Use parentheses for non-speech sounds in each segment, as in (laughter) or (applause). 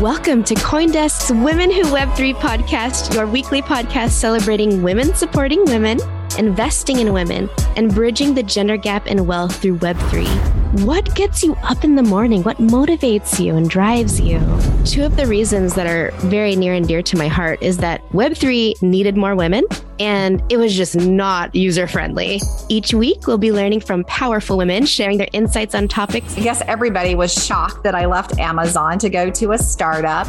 Welcome to Coindesk's Women Who Web3 podcast, your weekly podcast celebrating women supporting women, investing in women, and bridging the gender gap in wealth through Web3. What gets you up in the morning? What motivates you and drives you? Two of the reasons that are very near and dear to my heart is that Web3 needed more women and it was just not user friendly. Each week, we'll be learning from powerful women sharing their insights on topics. I guess everybody was shocked that I left Amazon to go to a startup.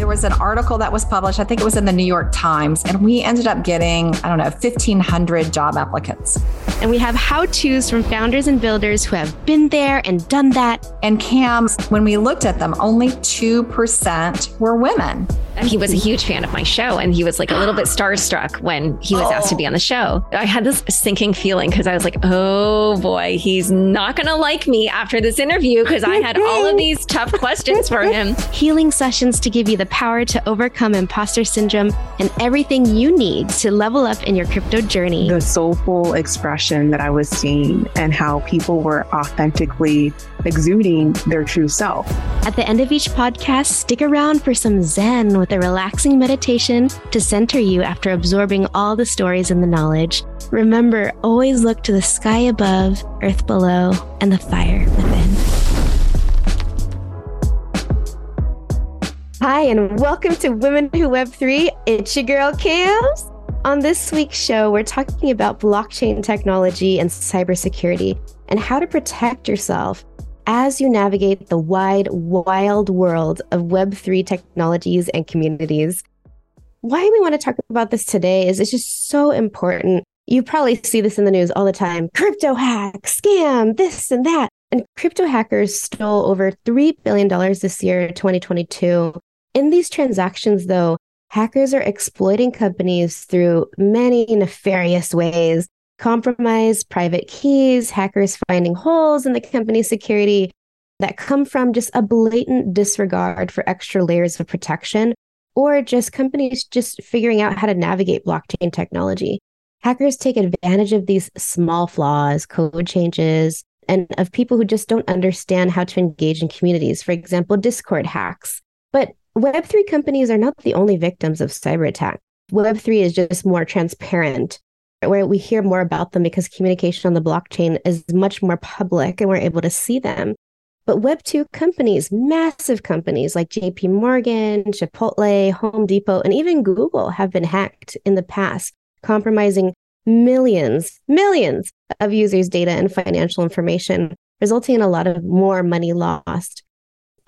There was an article that was published, I think it was in the New York Times, and we ended up getting, I don't know, 1,500 job applicants. And we have how to's from founders and builders who have been there and done that. And Kamz, when we looked at them, only 2% were women. He was a huge fan of my show and he was like a little bit starstruck when he was oh. asked to be on the show. I had this sinking feeling because I was like, oh boy, he's not going to like me after this interview because I had all of these tough questions for him. Healing sessions to give you the power to overcome imposter syndrome and everything you need to level up in your crypto journey. The soulful expression that I was seeing and how people were authentically exuding their true self. At the end of each podcast, stick around for some Zen with a relaxing meditation to center you after absorbing all the stories and the knowledge. Remember, always look to the sky above, earth below, and the fire within. Hi, and welcome to Women Who Web3. It's your girl, Kamz. On this week's show, we're talking about blockchain technology and cybersecurity and how to protect yourself as you navigate the wide, wild world of Web3 technologies and communities. Why we want to talk about this today is it's just so important. You probably see this in the news all the time crypto hack, scam, this and that. And crypto hackers stole over $3 billion this year, 2022. In these transactions, though, hackers are exploiting companies through many nefarious ways compromise private keys, hackers finding holes in the company's security that come from just a blatant disregard for extra layers of protection, or just companies just figuring out how to navigate blockchain technology. Hackers take advantage of these small flaws, code changes, and of people who just don't understand how to engage in communities. For example, Discord hacks. But Web3 companies are not the only victims of cyber attack. Web3 is just more transparent where we hear more about them because communication on the blockchain is much more public and we're able to see them. But Web2 companies, massive companies like JP Morgan, Chipotle, Home Depot, and even Google have been hacked in the past, compromising millions, millions of users' data and financial information, resulting in a lot of more money lost.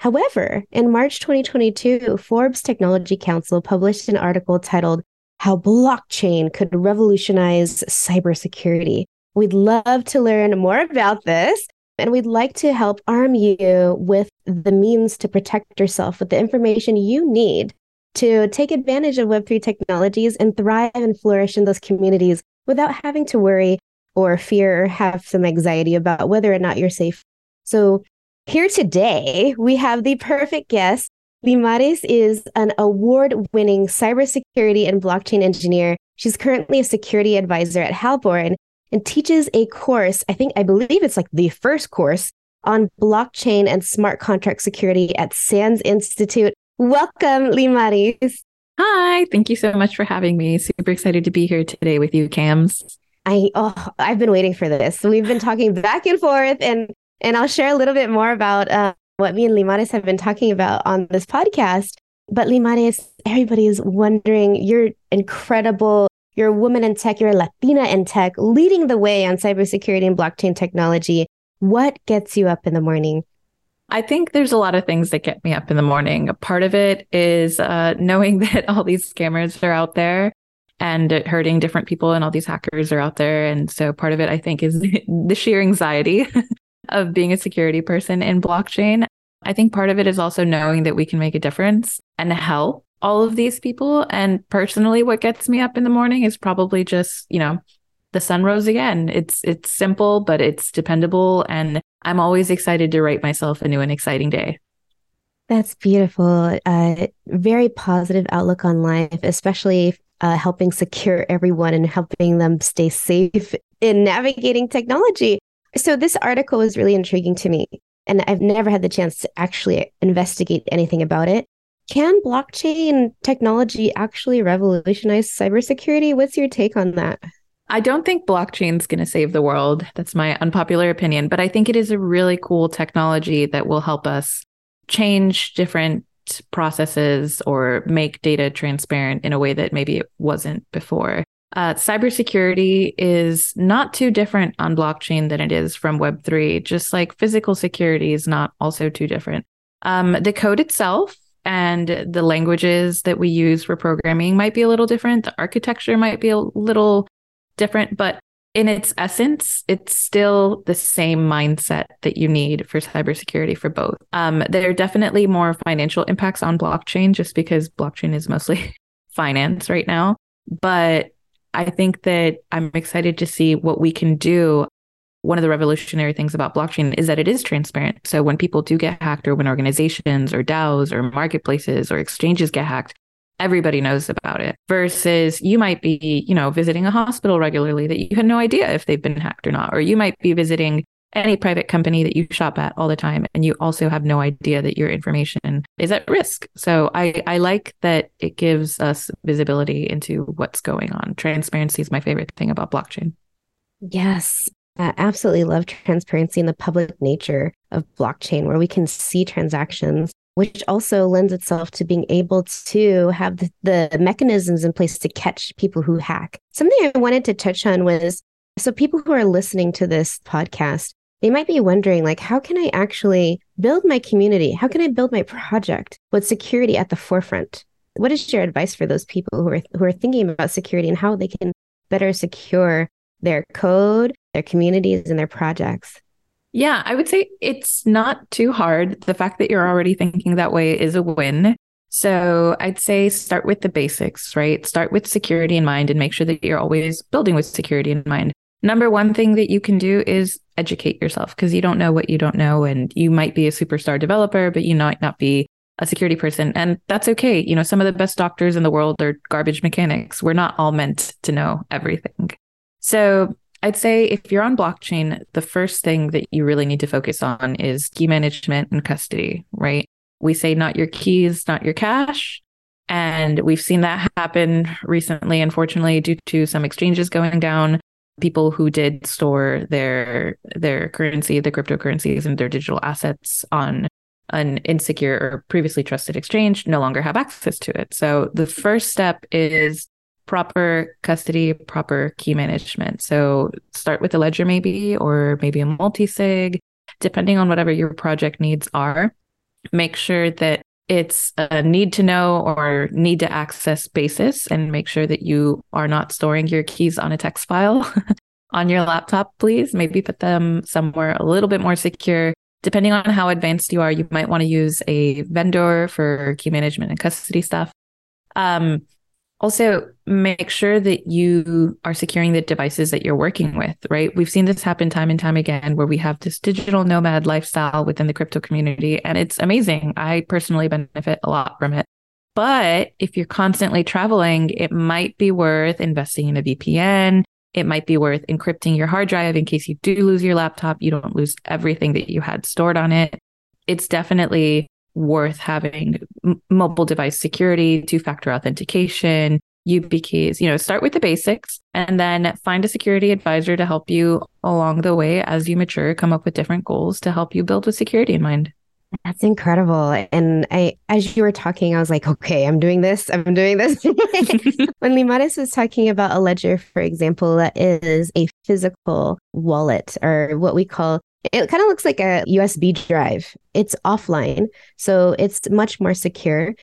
However, in March 2022, Forbes Technology Council published an article titled how blockchain could revolutionize cybersecurity. We'd love to learn more about this, and we'd like to help arm you with the means to protect yourself with the information you need to take advantage of Web3 technologies and thrive and flourish in those communities without having to worry or fear or have some anxiety about whether or not you're safe. So, here today, we have the perfect guest Limaris is an award winning cybersecurity and blockchain engineer. She's currently a security advisor at Halborn and teaches a course. I think, I believe it's like the first course on blockchain and smart contract security at SANS Institute. Welcome, Limaris. Hi, thank you so much for having me. Super excited to be here today with you, Kamz. I oh, I've been waiting for this. We've been talking back and forth, and and I'll share a little bit more about uh, what me and Limaris have been talking about on this podcast. But Limaris, everybody is wondering you're incredible. You're a woman in tech, you're a Latina in tech, leading the way on cybersecurity and blockchain technology. What gets you up in the morning? I think there's a lot of things that get me up in the morning. A part of it is uh, knowing (laughs) that all these scammers are out there and hurting different people, and all these hackers are out there. And so part of it, I think, is (laughs) the sheer anxiety (laughs) of being a security person in blockchain. I think part of it is also knowing that we can make a difference and help all of these people. And personally, what gets me up in the morning is probably just, you know, the sun rose again. It's it's simple, but it's dependable. And I'm always excited to write myself a new and exciting day. That's beautiful. Uh, very positive outlook on life, especially uh, helping secure everyone and helping them stay safe in navigating technology. So this article was really intriguing to me, and I've never had the chance to actually investigate anything about it. Can blockchain technology actually revolutionize cybersecurity? What's your take on that? I don't think blockchain's going to save the world. That's my unpopular opinion, but I think it is a really cool technology that will help us change different processes or make data transparent in a way that maybe it wasn't before. Uh, cybersecurity is not too different on blockchain than it is from Web3, just like physical security is not also too different. Um, the code itself and the languages that we use for programming might be a little different. The architecture might be a little different, but in its essence, it's still the same mindset that you need for cybersecurity for both. Um, there are definitely more financial impacts on blockchain just because blockchain is mostly (laughs) finance right now. But I think that I'm excited to see what we can do. One of the revolutionary things about blockchain is that it is transparent. So when people do get hacked, or when organizations or DAOs or marketplaces or exchanges get hacked, everybody knows about it versus you might be, you know, visiting a hospital regularly that you had no idea if they've been hacked or not, or you might be visiting any private company that you shop at all the time and you also have no idea that your information is at risk. So I, I like that it gives us visibility into what's going on. Transparency is my favorite thing about blockchain. Yes. I absolutely love transparency and the public nature of blockchain where we can see transactions which also lends itself to being able to have the, the, mechanisms in place to catch people who hack. Something I wanted to touch on was so people who are listening to this podcast, they might be wondering like how can I actually build my community? How can I build my project with security at the forefront? What is your advice for those people who are who are thinking about security and how they can better secure their code, their communities and their projects? Yeah, I would say it's not too hard. The fact that you're already thinking that way is a win. So I'd say start with the basics, right? Start with security in mind and make sure that you're always building with security in mind. Number one thing that you can do is educate yourself because you don't know what you don't know. And you might be a superstar developer, but you might not be a security person. And that's okay. You know, some of the best doctors in the world are garbage mechanics. We're not all meant to know everything. So I'd say if you're on blockchain, the first thing that you really need to focus on is key management and custody, right? We say not your keys, not your cash. And we've seen that happen recently, unfortunately, due to some exchanges going down. People who did store their their currency, the cryptocurrencies and their digital assets on an insecure or previously trusted exchange no longer have access to it. So the first step is proper custody, proper key management. So start with a ledger, maybe, or maybe a multi sig, depending on whatever your project needs are. Make sure that it's a need to know or need to access basis and make sure that you are not storing your keys on a text file (laughs) on your laptop, please. Maybe put them somewhere a little bit more secure. Depending on how advanced you are, you might want to use a vendor for key management and custody stuff. Um, also, make sure that you are securing the devices that you're working with, right? We've seen this happen time and time again where we have this digital nomad lifestyle within the crypto community, and it's amazing. I personally benefit a lot from it. But if you're constantly traveling, it might be worth investing in a VPN. It might be worth encrypting your hard drive in case you do lose your laptop. You don't lose everything that you had stored on it. It's definitely worth having mobile device security, two factor authentication, YubiKeys. You know, start with the basics and then find a security advisor to help you along the way as you mature, come up with different goals to help you build with security in mind. That's incredible. And I, as you were talking, I was like, okay, I'm doing this. I'm doing this. (laughs) when Limaris was talking about a ledger, for example, that is a physical wallet or what we call it kind of looks like a USB drive. It's offline, so it's much more secure.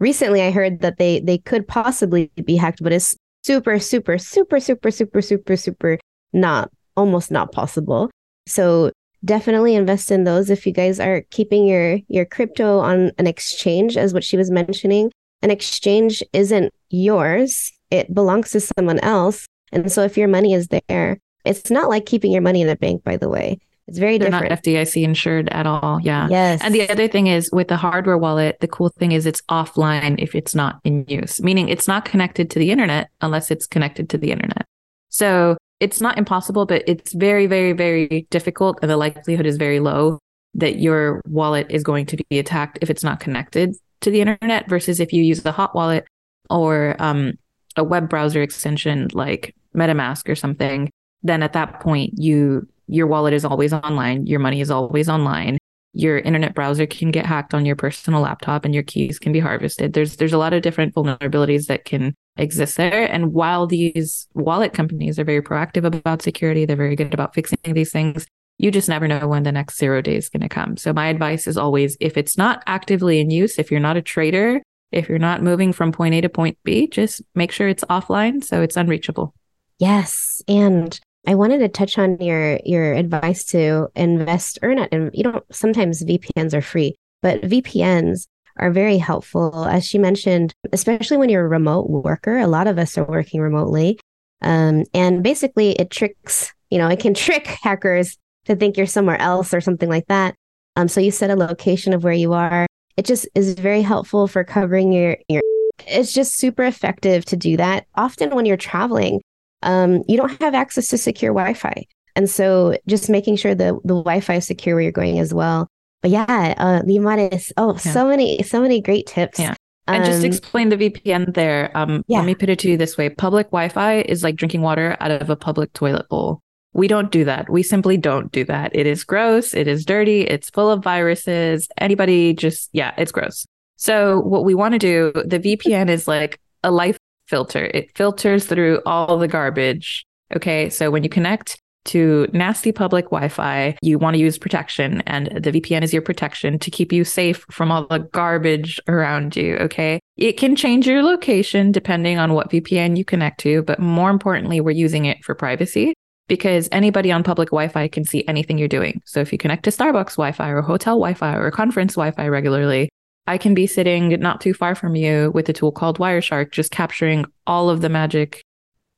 Recently, I heard that they they could possibly be hacked, but it's super, super, super, super, super, super, super not almost not possible. So definitely invest in those if you guys are keeping your your crypto on an exchange, as what she was mentioning. An exchange isn't yours; it belongs to someone else. And so, if your money is there, it's not like keeping your money in a bank. By the way, it's very They're different. not FDIC insured at all. Yeah. Yes. And the other thing is with the hardware wallet, the cool thing is it's offline if it's not in use, meaning it's not connected to the internet unless it's connected to the internet. So it's not impossible, but it's very, very, very difficult. And the likelihood is very low that your wallet is going to be attacked if it's not connected to the internet versus if you use the hot wallet or um, a web browser extension like MetaMask or something, then at that point you your wallet is always online, your money is always online. Your internet browser can get hacked on your personal laptop and your keys can be harvested. There's there's a lot of different vulnerabilities that can exist there. And while these wallet companies are very proactive about security, they're very good about fixing these things. You just never know when the next zero day is going to come. So my advice is always if it's not actively in use, if you're not a trader, if you're not moving from point A to point B, just make sure it's offline so it's unreachable. Yes. And I wanted to touch on your your advice to invest or not and you know sometimes VPNs are free, but VPNs are very helpful. As she mentioned, especially when you're a remote worker, a lot of us are working remotely. Um, and basically it tricks, you know, it can (laughs) trick hackers to think you're somewhere else or something like that. Um, so you set a location of where you are. It just is very helpful for covering your your it's just super effective to do that. Often when you're traveling, um, you don't have access to secure Wi-Fi. And so just making sure the, the Wi-Fi is secure where you're going as well. But yeah, uh, Limaris, oh, yeah. so many, so many great tips. Yeah. And um, just explain the VPN there. Um, yeah. Let me put it to you this way. Public Wi-Fi is like drinking water out of a public toilet bowl. We don't do that. We simply don't do that. It is gross. It is dirty. It's full of viruses. Anybody just, yeah, it's gross. So what we want to do, the VPN is like a life filter. It filters through all the garbage. Okay. So when you connect to nasty public Wi Fi, you want to use protection, and the VPN is your protection to keep you safe from all the garbage around you. Okay. It can change your location depending on what VPN you connect to, but more importantly, we're using it for privacy because anybody on public Wi Fi can see anything you're doing. So if you connect to Starbucks Wi Fi or hotel Wi Fi or conference Wi Fi regularly, I can be sitting not too far from you with a tool called Wireshark, just capturing all of the magic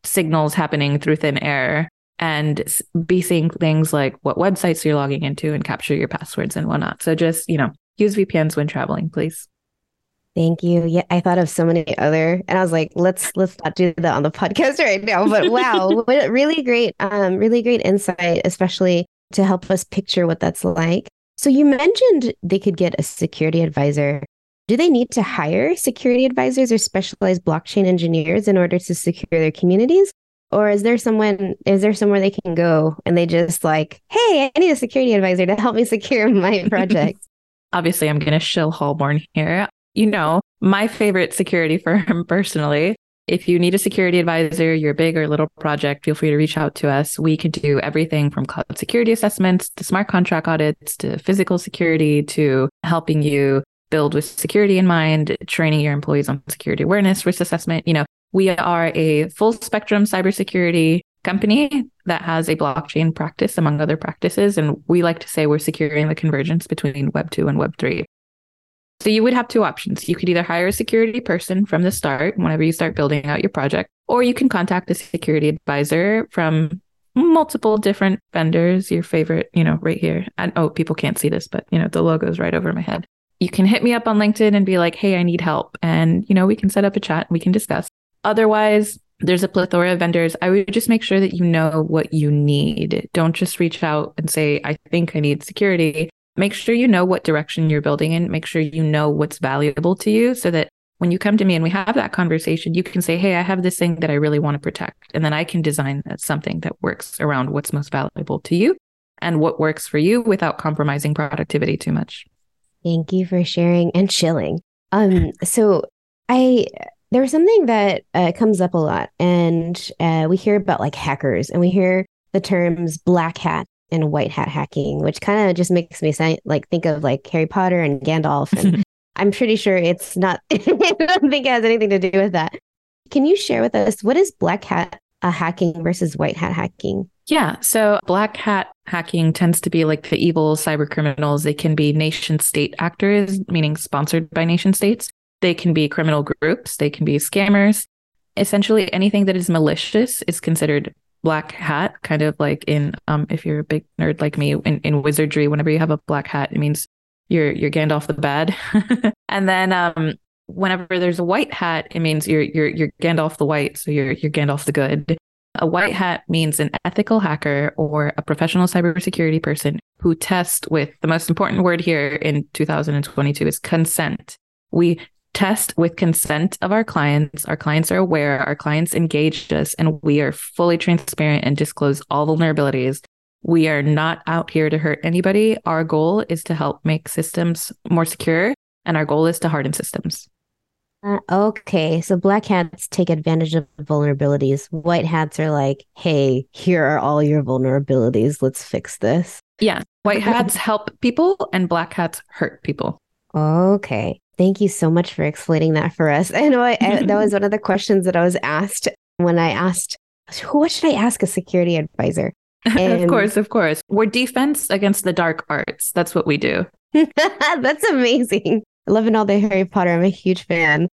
signals happening through thin air and be seeing things like what websites you're logging into and capture your passwords and whatnot. So just, you know, use VPNs when traveling, please. Thank you. Yeah, I thought of so many other, and I was like, let's let's not do that on the (laughs) podcast right now. But wow, (laughs) what really great, um, really great insight, especially to help us picture what that's like. So you mentioned they could get a security advisor. Do they need to hire security advisors or specialized blockchain engineers in order to secure their communities? Or is there someone is there somewhere they can go and they just like, hey, I need a security advisor to help me (laughs) secure my project? (laughs) Obviously, I'm gonna shill Halborn here. You know, my favorite security (laughs) firm personally if you need a security advisor, your big or little project, feel free to reach out to us. We can do everything from cloud security assessments to smart contract audits to physical security to helping you build with security in mind, training your employees on security awareness, risk assessment. You know, we are a full spectrum cybersecurity company that has a blockchain practice among other practices. And we like to say we're securing the convergence between Web 2 and Web 3. So you would have two options. You could either hire a security person from the start whenever you start building out your project, or you can contact a security advisor from multiple different vendors, your favorite, you know, right here. And oh, people can't see this, but you know, the logo is right over my head. You can hit me up on LinkedIn and be like, "Hey, I need help." And you know, we can set up a chat and we can discuss. Otherwise, there's a plethora of vendors. I would just make sure that you know what you need. Don't just reach out and say, I think I need security make sure you know what direction you're building in. Make sure you know what's valuable to you so that when you come to me and we have that conversation, you can say, Hey, I have this thing that I really want to protect. And then I can design something that works around what's most valuable to you and what works for you without compromising productivity too much. Thank you for sharing and shilling. Um, (laughs) so I, there's something that uh, comes up a lot and uh, we hear about like hackers and we hear the terms black hat and white hat hacking, which kind of just makes me say, like think of like Harry Potter and Gandalf. And (laughs) I'm pretty sure it's not, (laughs) I don't think it has anything to do with that. Can you share with us what is black hat uh, hacking versus white hat hacking? Yeah. So black hat hacking tends to be like the evil cyber criminals. They can be nation state actors, meaning sponsored by nation states. They can be criminal groups. They can be scammers. Essentially, anything that is malicious is considered black hat, kind of like in um if you're a big nerd like me in, in wizardry, whenever you have a black hat, it means you're you're Gandalf the bad. (laughs) and then um whenever there's a white hat, it means you're you're you're Gandalf the white, so you're you're Gandalf the good. A white hat means an ethical hacker or a professional cybersecurity person who tests with the most important word here in 2022 is consent. We test with consent of our clients. Our clients are aware, our clients engaged us, and we are fully transparent and disclose all vulnerabilities. We are not out here to hurt anybody. Our goal is to help make systems more secure, and our goal is to harden systems. Uh, okay, so black hats take advantage of vulnerabilities. White hats are like, hey, here are all your vulnerabilities. Let's fix this. Yeah. White hats help people and black hats hurt people. Okay. Thank you so much for explaining that for us. (laughs) I know I, I, that was one of the questions that I was asked when I asked, what should I ask a security advisor? (laughs) And... of course, of course. We're defense against the dark arts. That's what we do. (laughs) That's amazing. Loving all the Harry Potter. I'm a huge fan.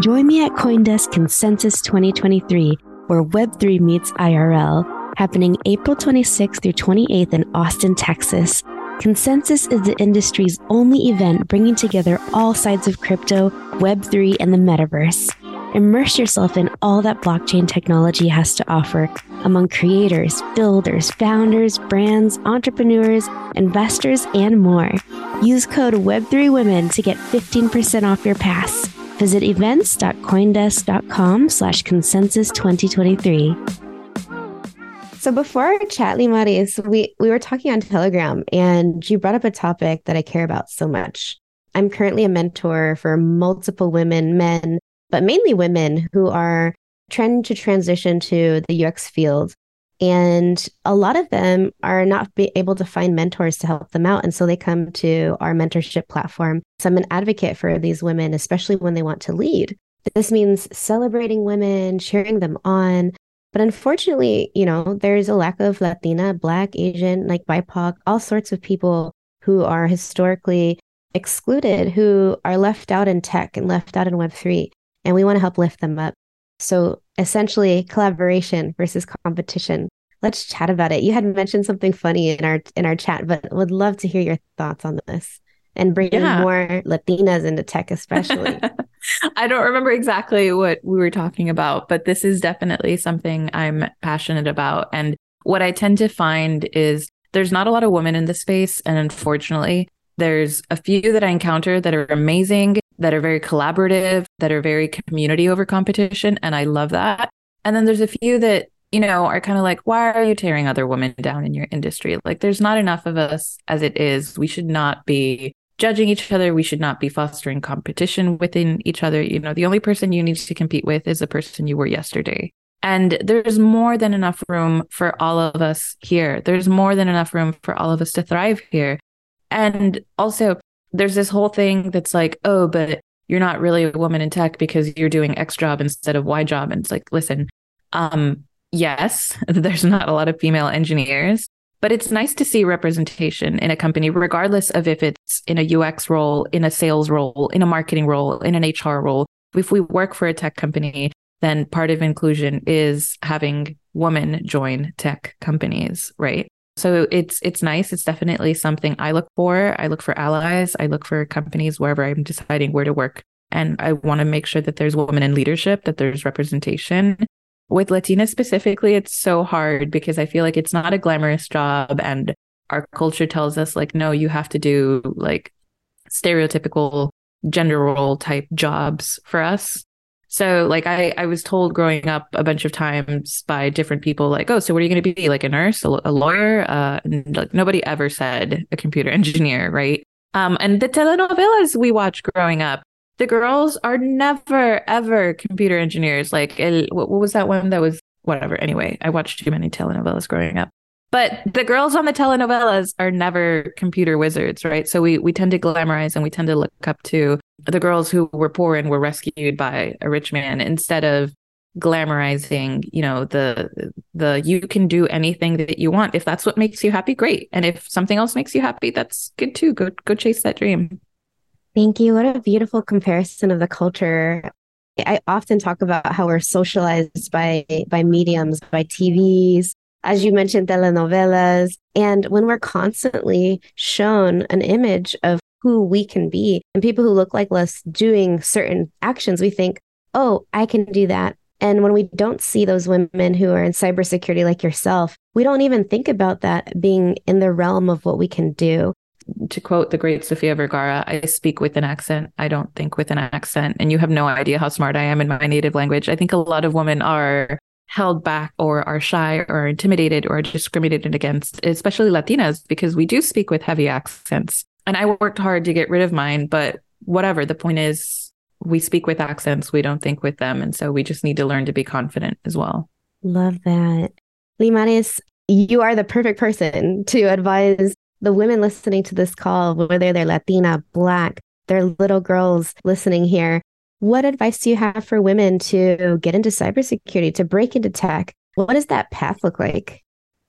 Join me at Coindesk Consensus 2023, where Web3 meets IRL, happening April 26th through 28th in Austin, Texas. Consensus is the industry's only event bringing together all sides of crypto, Web3, and the metaverse. Immerse yourself in all that blockchain technology has to offer among creators, builders, founders, brands, entrepreneurs, investors, and more. Use code Web3Women to get 15% off your pass. Visit events.coindesk.com slash consensus 2023. So before our chat, Limaris, we, we were talking on Telegram and you brought up a topic that I care about so much. I'm currently a mentor for multiple women, men, but mainly women who are trying to transition to the UX field. And a lot of them are not be able to find mentors to help them out. And so they come to our mentorship platform. So I'm an advocate for these women, especially when they want to lead. This means celebrating women, cheering them on. But unfortunately, you know, there's a lack of Latina, Black, Asian, like BIPOC, all sorts of people who are historically excluded, who are left out in tech and left out in Web3 and we want to help lift them up. So essentially collaboration versus competition. Let's chat about it. You had mentioned something funny in our in our chat, but would love to hear your thoughts on this and bringing yeah. more Latinas into tech, especially. (laughs) I don't remember exactly what we were talking about, but this is definitely something I'm passionate about. And what I tend to find is there's not a lot of women in the space. And unfortunately, there's a few that I encounter that are amazing that are very collaborative, that are very community over competition. And I love that. And then there's a few that, you know, are kind of like, why are you tearing other women down in your industry? Like, there's not enough of us as it is. We should not be judging each other. We should not be fostering competition within each other. You know, the only person you need to compete with is the person you were yesterday. And there's more than enough room for all of us here. There's more than enough room for all of us to thrive here. And also, there's this whole thing that's like, oh, but you're not really a woman in tech because you're doing X job instead of Y job. And it's like, listen, um, yes, (laughs) there's not a lot of female engineers, but it's nice to see representation in a company, regardless of if it's in a UX role, in a sales role, in a marketing role, in an HR role. If we work for a tech company, then part of inclusion is having women join tech companies, right? So it's it's nice. It's definitely something I look for. I look for allies. I look for companies wherever I'm deciding where to work. And I want to make sure that there's women in leadership, that there's representation. With Latina specifically, it's so hard because I feel like it's not a glamorous job. And our culture tells us, like, no, you have to do like stereotypical gender role type jobs for us. So like I, I was told growing up a bunch of times by different people like, oh, so what are you going to be like a nurse, a, a lawyer? Uh, and like nobody ever said a computer (laughs) engineer, right? Um, and the telenovelas we watched growing up, the girls are never ever computer engineers. Like, what, what was that one that was whatever? Anyway, I watched too many telenovelas growing up. But the girls on the telenovelas are never computer wizards, right? So we we tend to glamorize and we tend to look up to the girls who were poor and were rescued by a rich man instead of glamorizing, you know, the the you can do anything that you want. If that's what makes you happy, great. And if something else makes you happy, that's good too. Go go chase that dream. Thank you. What a beautiful comparison of the culture. I often talk about how we're socialized by by mediums, by TVs, as you mentioned, telenovelas. And when we're constantly shown an image of who we can be and people who look like us doing certain actions, we think, oh, I can do that. And when we don't see those women who are in cybersecurity like yourself, we don't even think about that being in the realm of what we can do. To quote the great Sofia Vergara, I speak with an accent. I don't think with an accent. And you have no idea how smart I am in my native language. I think a lot of women are held back or are shy or intimidated or discriminated against, especially Latinas, because we do speak with heavy accents. And I worked hard to get rid of mine, but whatever. The point is, we speak with accents, we don't think with them. And so we just need to learn to be confident as well. Love that. Limaris, you are the perfect person to advise the women listening to this call, whether they're Latina, Black, they're little girls listening here. What advice do you have for women to get into cybersecurity, to break into tech? What does that path look like?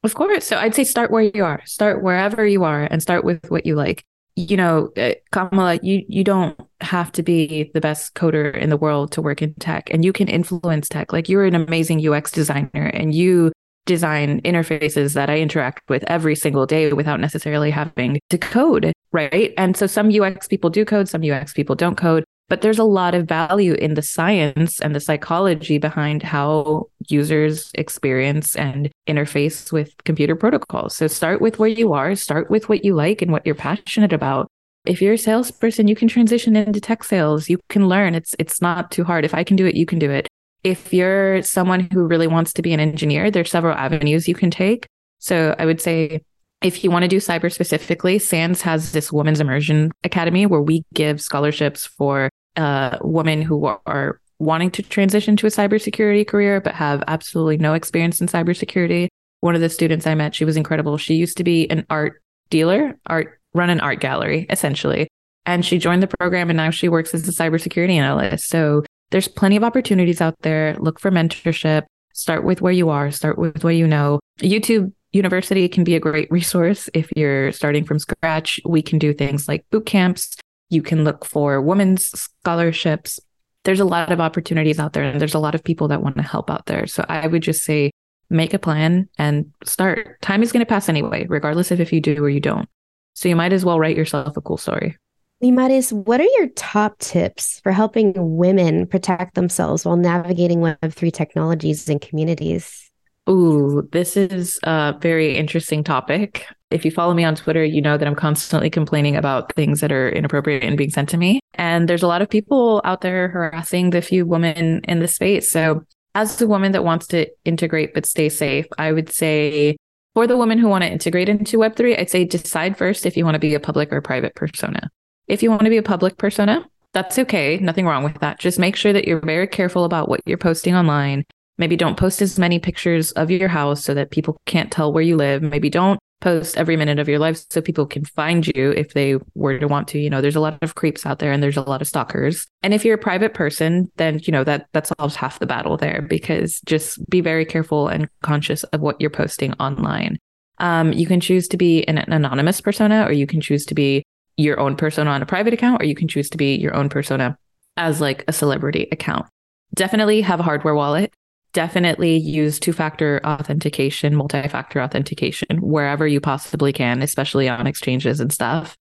Of course. So I'd say start where you are, start wherever you are, and start with what you like. You know, uh, Kamala, you you don't have to be the best coder in the world to work in tech, and you can influence tech. Like you're an amazing UX designer, and you design interfaces that I interact with every single day without necessarily having to code, right? And so some UX people do code, some UX people don't code, but there's a lot of value in the science and the psychology behind how users experience and interface with computer protocols. So start with where you are, start with what you like and what you're passionate about. If you're a salesperson, you can transition into tech sales. You can learn. It's it's not too hard. If I can do it, you can do it if you're someone who really wants to be an engineer, there's several avenues you can take. So I would say if you want to do cyber specifically, SANS has this Women's Immersion Academy where we give scholarships for uh, women who are wanting to transition to a cybersecurity career but have absolutely no experience in cybersecurity. One of the students I met, she was incredible. She used to be an art dealer, art run an art gallery essentially. And she joined the program and now she works as a cybersecurity analyst. So there's plenty of opportunities out there. Look for mentorship. Start with where you are, start with what you know. YouTube University can be a great resource if you're starting from scratch. We can do things like boot camps. You can look for women's scholarships. There's a lot of opportunities out there, and there's a lot of people that want to help out there. So I would just say make a plan and start. Time is going to pass anyway, regardless of if you do or you don't. So you might as well write yourself a cool story. Limaris, what are your top tips for helping women protect themselves while navigating Web3 technologies and communities? Ooh, this is a very interesting topic. If you follow me on Twitter, you know that I'm constantly complaining about things that are inappropriate and being sent to me. And there's a lot of people out there harassing the few women in the space. So, as a woman that wants to integrate but stay safe, I would say for the women who want to integrate into Web3, I'd say decide first if you want to be a public or private persona. If you want to be a public persona, that's okay. Nothing wrong with that. Just make sure that you're very careful about what you're posting online. Maybe don't post as many pictures of your house so that people can't tell where you live. Maybe don't post every minute of your life so people can find you if they were to want to. You know, there's a lot of creeps out there and there's a lot of stalkers. And if you're a private person, then, you know, that that solves half the battle there because just be very careful and conscious of what you're posting online. Um, you can choose to be an, an anonymous persona or you can choose to be your own persona on a private account, or you can choose to be your own persona as like a celebrity account. Definitely have a hardware wallet. Definitely use two factor authentication, multi factor authentication wherever you possibly can, especially on exchanges and stuff.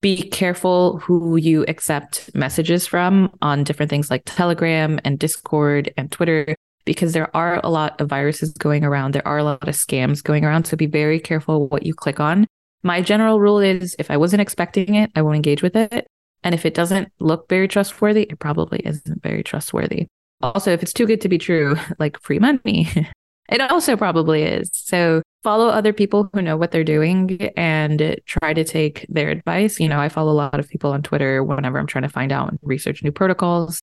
Be careful who you accept messages from on different things like Telegram and Discord and Twitter, because there are a lot of viruses going around. There are a lot of scams going around. So be very careful what you click on my general rule is if I wasn't expecting it, I won't engage with it. And if it doesn't look very trustworthy, it probably isn't very trustworthy. Also, if it's too good to be true, (laughs) like free money, (laughs) it also probably is. So follow other people who know what they're doing and try to take their advice. You know, I follow a lot of people on Twitter whenever I'm trying to find out and research new protocols.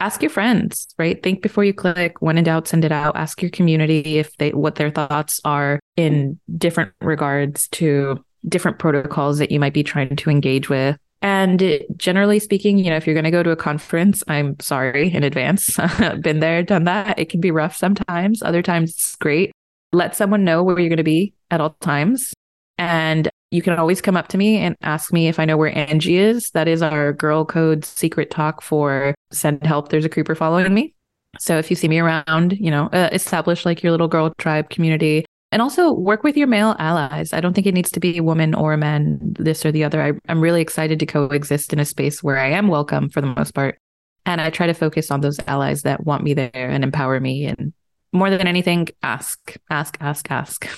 Ask your friends, right? Think before you click. When in doubt, send it out. Ask your community if they what their thoughts are in different regards to different protocols that you might be trying to engage with. And generally speaking, you know, if you're going to go to a conference, I'm sorry in advance. (laughs) Been there, done that. It can be rough sometimes. Other times it's great. Let someone know where you're going to be at all times. And you can always come up to me and ask me if I know where Angie is. That is our girl code secret talk for send help. There's a creeper following me. So if you see me around, you know, uh, establish like your little girl tribe community. And also work with your male allies. I don't think it needs to be a woman or a man, this or the other. I, I'm really excited to coexist in a space where I am welcome for the most part. And I try to focus on those allies that want me there and empower me. And more than anything, ask, ask, ask, ask.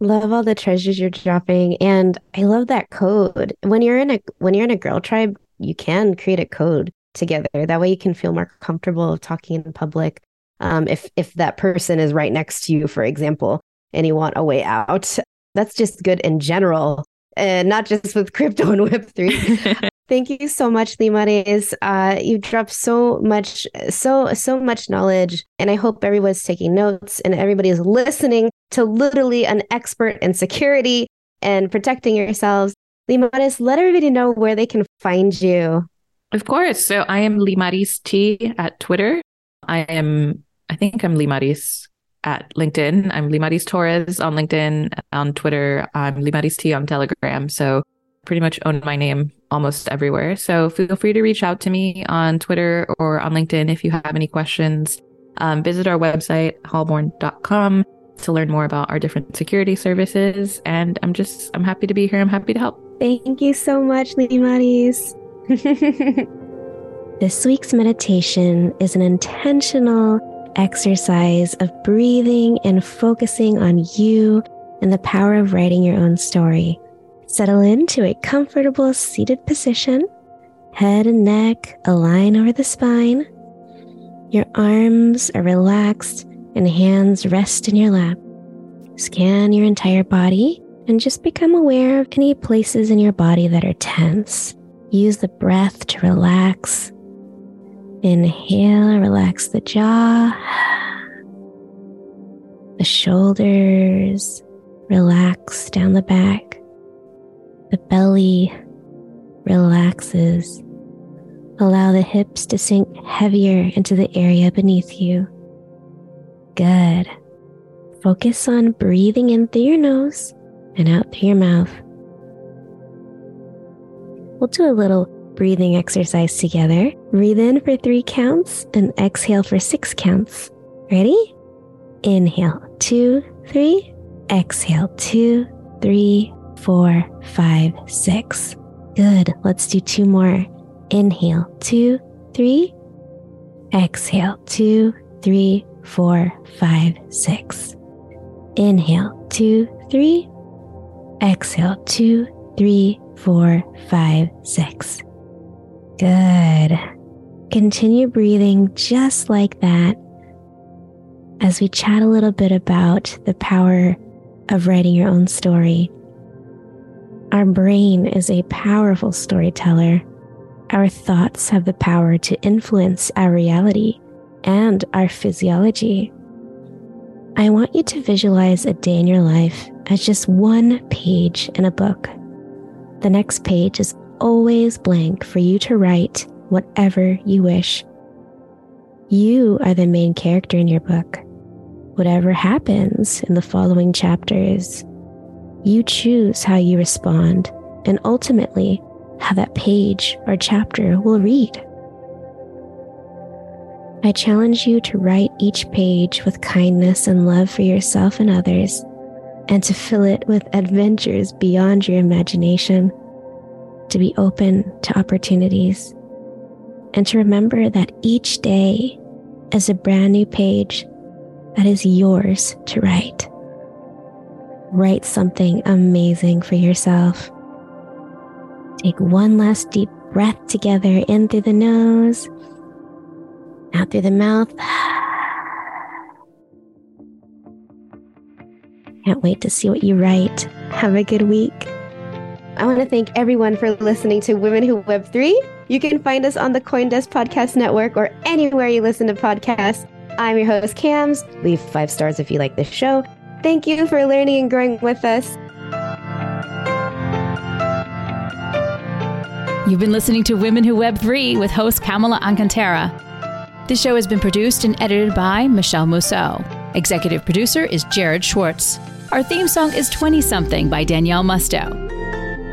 Love all the treasures you're dropping and I love that code. When you're in a when you're in a girl tribe, you can create a code together. That way you can feel more comfortable talking in public. Um, if if that person is right next to you, for example, and you want a way out, that's just good in general, and not just with crypto and Web three. (laughs) Thank you so much, Limaris. Uh, you dropped so much, so so much knowledge, and I hope everyone's taking notes and everybody is listening to literally an expert in security and protecting yourselves. Limaris, let everybody know where they can find you. Of course. So I am Limaris T at Twitter. I am, I think I'm Limaris at LinkedIn. I'm Limaris Torres on LinkedIn, on Twitter. I'm Limaris T on Telegram. So pretty much own my name almost everywhere. So feel free to reach out to me on Twitter or on LinkedIn if you have any questions. Um, visit our website, halborn.com to learn more about our different security services. And I'm just, I'm happy to be here. I'm happy to help. Thank you so much, Limaris. (laughs) this week's meditation is an intentional exercise of breathing and focusing on you and the power of writing your own story. Settle into a comfortable seated position. Head and neck align over the spine. Your arms are relaxed and hands rest in your lap. Scan your entire body and just become aware of any places in your body that are tense. Use the breath to relax. Inhale, relax the jaw, the shoulders, relax down the back. The belly relaxes. Allow the hips to sink heavier into the area beneath you. Good. Focus on breathing in through your nose and out through your mouth. We'll do a little breathing exercise together. Breathe in for three counts and exhale for six counts. Ready? Inhale, two, three. Exhale, two, three, four, five, six. Good. Let's do two more. Inhale, two, three. Exhale, two, three, four, five, six. Inhale, two, three. Exhale, two, three, four, five, six. Good. Continue breathing just like that as we chat a little bit about the power of writing your own story. Our brain is a powerful storyteller. Our thoughts have the power to influence our reality and our physiology. I want you to visualize a day in your life as just one page in a book. The next page is always blank for you to write whatever you wish. You are the main character in your book. Whatever happens in the following chapters you choose how you respond and ultimately how that page or chapter will read. I challenge you to write each page with kindness and love for yourself and others, and to fill it with adventures beyond your imagination, to be open to opportunities, and to remember that each day is a brand new page that is yours to write write something amazing for yourself. Take one last deep breath together in through the nose, out through the mouth. (sighs) Can't wait to see what you write. Have a good week. I want to thank everyone for listening to Women Who Web 3. You can find us on the Coindesk Podcast Network or anywhere you listen to podcasts. I'm your host, Kamz. Leave five stars if you like this show. Thank you for learning and growing with us. You've been listening to Women Who Web 3 with host Kamala Alcantara. This show has been produced and edited by Michele Musso. Executive producer is Jared Schwartz. Our theme song is 20 Something by Daniele Musto.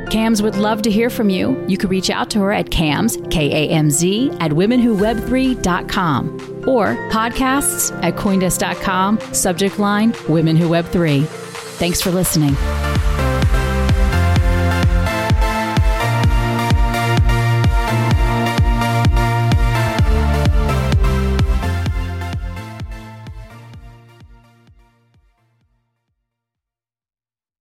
Kamz would love to hear from you. You can reach out to her at kamz, K A M Z, at womenwhoweb3.com or podcasts at coindesk.com, subject line Women Who Web 3. Thanks for listening.